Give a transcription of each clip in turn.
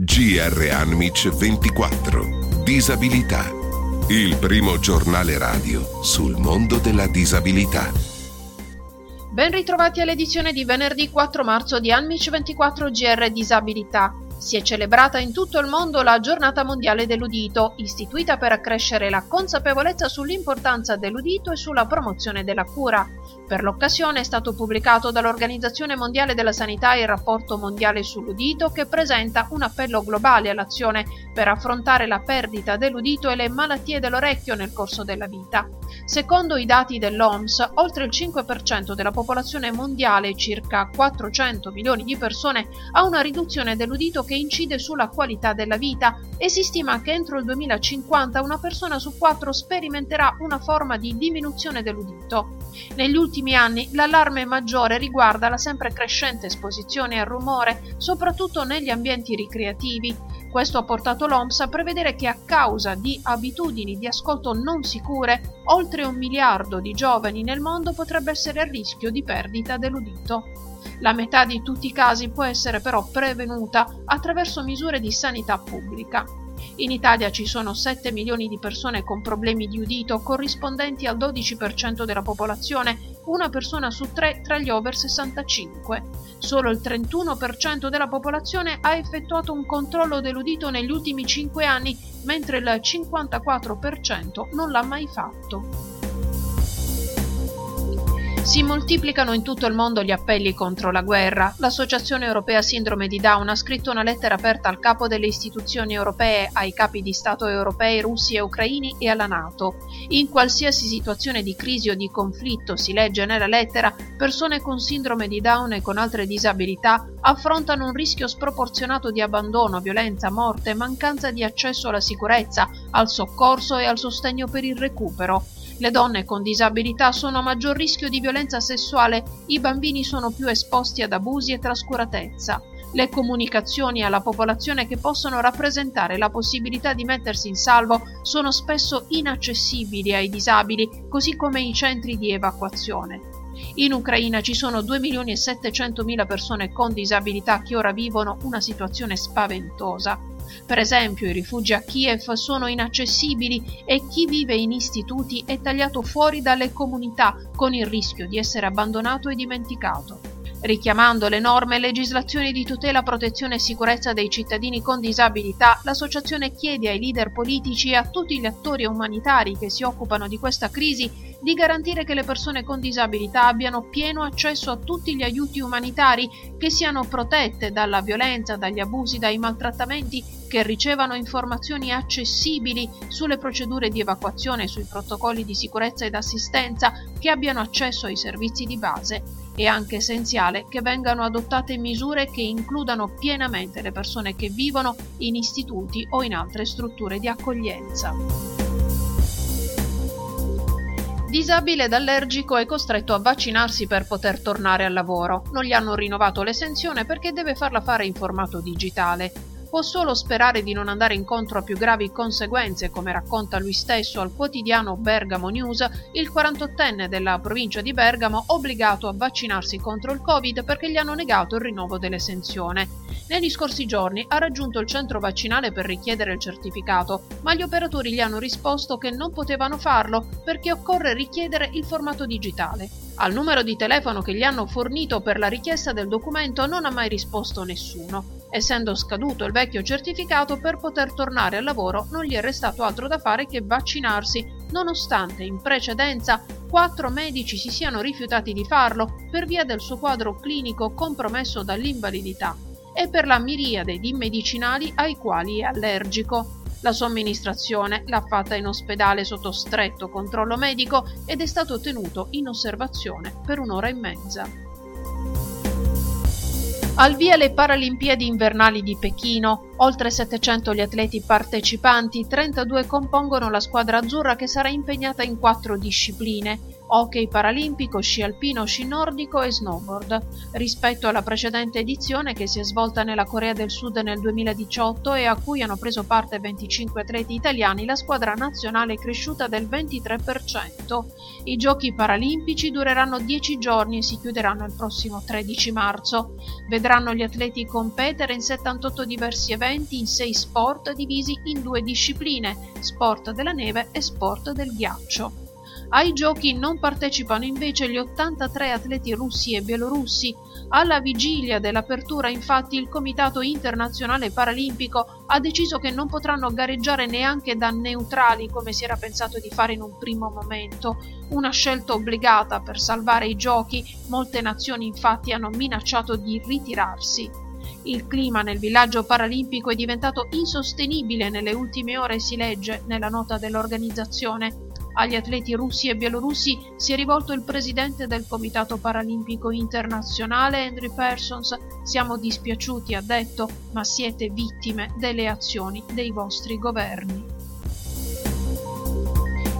GR Anmic 24. Disabilità. Il primo giornale radio sul mondo della disabilità. Ben ritrovati all'edizione di venerdì 4 marzo di Anmic 24 GR Disabilità. Si è celebrata in tutto il mondo la Giornata Mondiale dell'Udito, istituita per accrescere la consapevolezza sull'importanza dell'udito e sulla promozione della cura. Per l'occasione è stato pubblicato dall'Organizzazione Mondiale della Sanità il rapporto mondiale sull'udito che presenta un appello globale all'azione per affrontare la perdita dell'udito e le malattie dell'orecchio nel corso della vita. Secondo i dati dell'OMS, oltre il 5% della popolazione mondiale, circa 400 milioni di persone, ha una riduzione dell'udito che incide sulla qualità della vita e si stima che entro il 2050 una persona su quattro sperimenterà una forma di diminuzione dell'udito. Negli ultimi anni l'allarme maggiore riguarda la sempre crescente esposizione al rumore, soprattutto negli ambienti ricreativi. Questo ha portato l'OMS a prevedere che a causa di abitudini di ascolto non sicure, oltre un miliardo di giovani nel mondo potrebbe essere a rischio di perdita dell'udito. La metà di tutti i casi può essere però prevenuta attraverso misure di sanità pubblica. In Italia ci sono 7 milioni di persone con problemi di udito corrispondenti al 12% della popolazione, una persona su tre tra gli over 65. Solo il 31% della popolazione ha effettuato un controllo dell'udito negli ultimi 5 anni, mentre il 54% non l'ha mai fatto. Si moltiplicano in tutto il mondo gli appelli contro la guerra. L'Associazione Europea Sindrome di Down ha scritto una lettera aperta al capo delle istituzioni europee, ai capi di Stato europei, russi e ucraini e alla Nato. In qualsiasi situazione di crisi o di conflitto, si legge nella lettera, persone con sindrome di Down e con altre disabilità affrontano un rischio sproporzionato di abbandono, violenza, morte, mancanza di accesso alla sicurezza, al soccorso e al sostegno per il recupero. Le donne con disabilità sono a maggior rischio di violenza sessuale, i bambini sono più esposti ad abusi e trascuratezza. Le comunicazioni alla popolazione che possono rappresentare la possibilità di mettersi in salvo sono spesso inaccessibili ai disabili, così come i centri di evacuazione. In Ucraina ci sono 2 milioni e 700 mila persone con disabilità che ora vivono una situazione spaventosa. Per esempio, i rifugi a Kiev sono inaccessibili e chi vive in istituti è tagliato fuori dalle comunità con il rischio di essere abbandonato e dimenticato. Richiamando le norme e legislazioni di tutela, protezione e sicurezza dei cittadini con disabilità, l'associazione chiede ai leader politici e a tutti gli attori umanitari che si occupano di questa crisi di garantire che le persone con disabilità abbiano pieno accesso a tutti gli aiuti umanitari, che siano protette dalla violenza, dagli abusi, dai maltrattamenti, che ricevano informazioni accessibili sulle procedure di evacuazione, sui protocolli di sicurezza ed assistenza, che abbiano accesso ai servizi di base. È anche essenziale che vengano adottate misure che includano pienamente le persone che vivono in istituti o in altre strutture di accoglienza. Disabile ed allergico è costretto a vaccinarsi per poter tornare al lavoro. Non gli hanno rinnovato l'esenzione perché deve farla fare in formato digitale. Può solo sperare di non andare incontro a più gravi conseguenze, come racconta lui stesso al quotidiano Bergamo News, il 48enne della provincia di Bergamo obbligato a vaccinarsi contro il Covid perché gli hanno negato il rinnovo dell'esenzione. Negli scorsi giorni ha raggiunto il centro vaccinale per richiedere il certificato, ma gli operatori gli hanno risposto che non potevano farlo perché occorre richiedere il formato digitale. Al numero di telefono che gli hanno fornito per la richiesta del documento non ha mai risposto nessuno. Essendo scaduto il vecchio certificato, per poter tornare al lavoro non gli è restato altro da fare che vaccinarsi, nonostante in precedenza quattro medici si siano rifiutati di farlo per via del suo quadro clinico compromesso dall'invalidità e per la miriade di medicinali ai quali è allergico. La somministrazione l'ha fatta in ospedale sotto stretto controllo medico ed è stato tenuto in osservazione per un'ora e mezza. Al via le Paralimpiadi invernali di Pechino, oltre 700 gli atleti partecipanti, 32 compongono la squadra azzurra che sarà impegnata in quattro discipline. Hockey paralimpico, sci alpino, sci nordico e snowboard. Rispetto alla precedente edizione che si è svolta nella Corea del Sud nel 2018 e a cui hanno preso parte 25 atleti italiani, la squadra nazionale è cresciuta del 23%. I giochi paralimpici dureranno 10 giorni e si chiuderanno il prossimo 13 marzo. Vedranno gli atleti competere in 78 diversi eventi in 6 sport divisi in due discipline, sport della neve e sport del ghiaccio. Ai giochi non partecipano invece gli 83 atleti russi e bielorussi. Alla vigilia dell'apertura, infatti, il Comitato Internazionale Paralimpico ha deciso che non potranno gareggiare neanche da neutrali come si era pensato di fare in un primo momento, una scelta obbligata per salvare i giochi. Molte nazioni infatti hanno minacciato di ritirarsi. Il clima nel villaggio paralimpico è diventato insostenibile nelle ultime ore, si legge nella nota dell'organizzazione. Agli atleti russi e bielorussi si è rivolto il presidente del Comitato Paralimpico Internazionale, Andrew Persons. Siamo dispiaciuti, ha detto, ma siete vittime delle azioni dei vostri governi.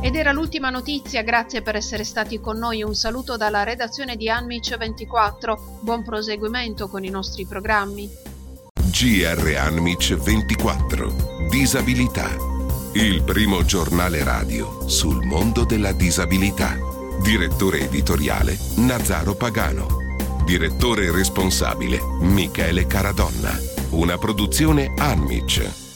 Ed era l'ultima notizia, grazie per essere stati con noi. Un saluto dalla redazione di Anmic 24. Buon proseguimento con i nostri programmi. GR Anmic 24. Disabilità il primo giornale radio sul mondo della disabilità. Direttore editoriale Nazaro Pagano. Direttore responsabile Michele Caradonna. Una produzione Anmic.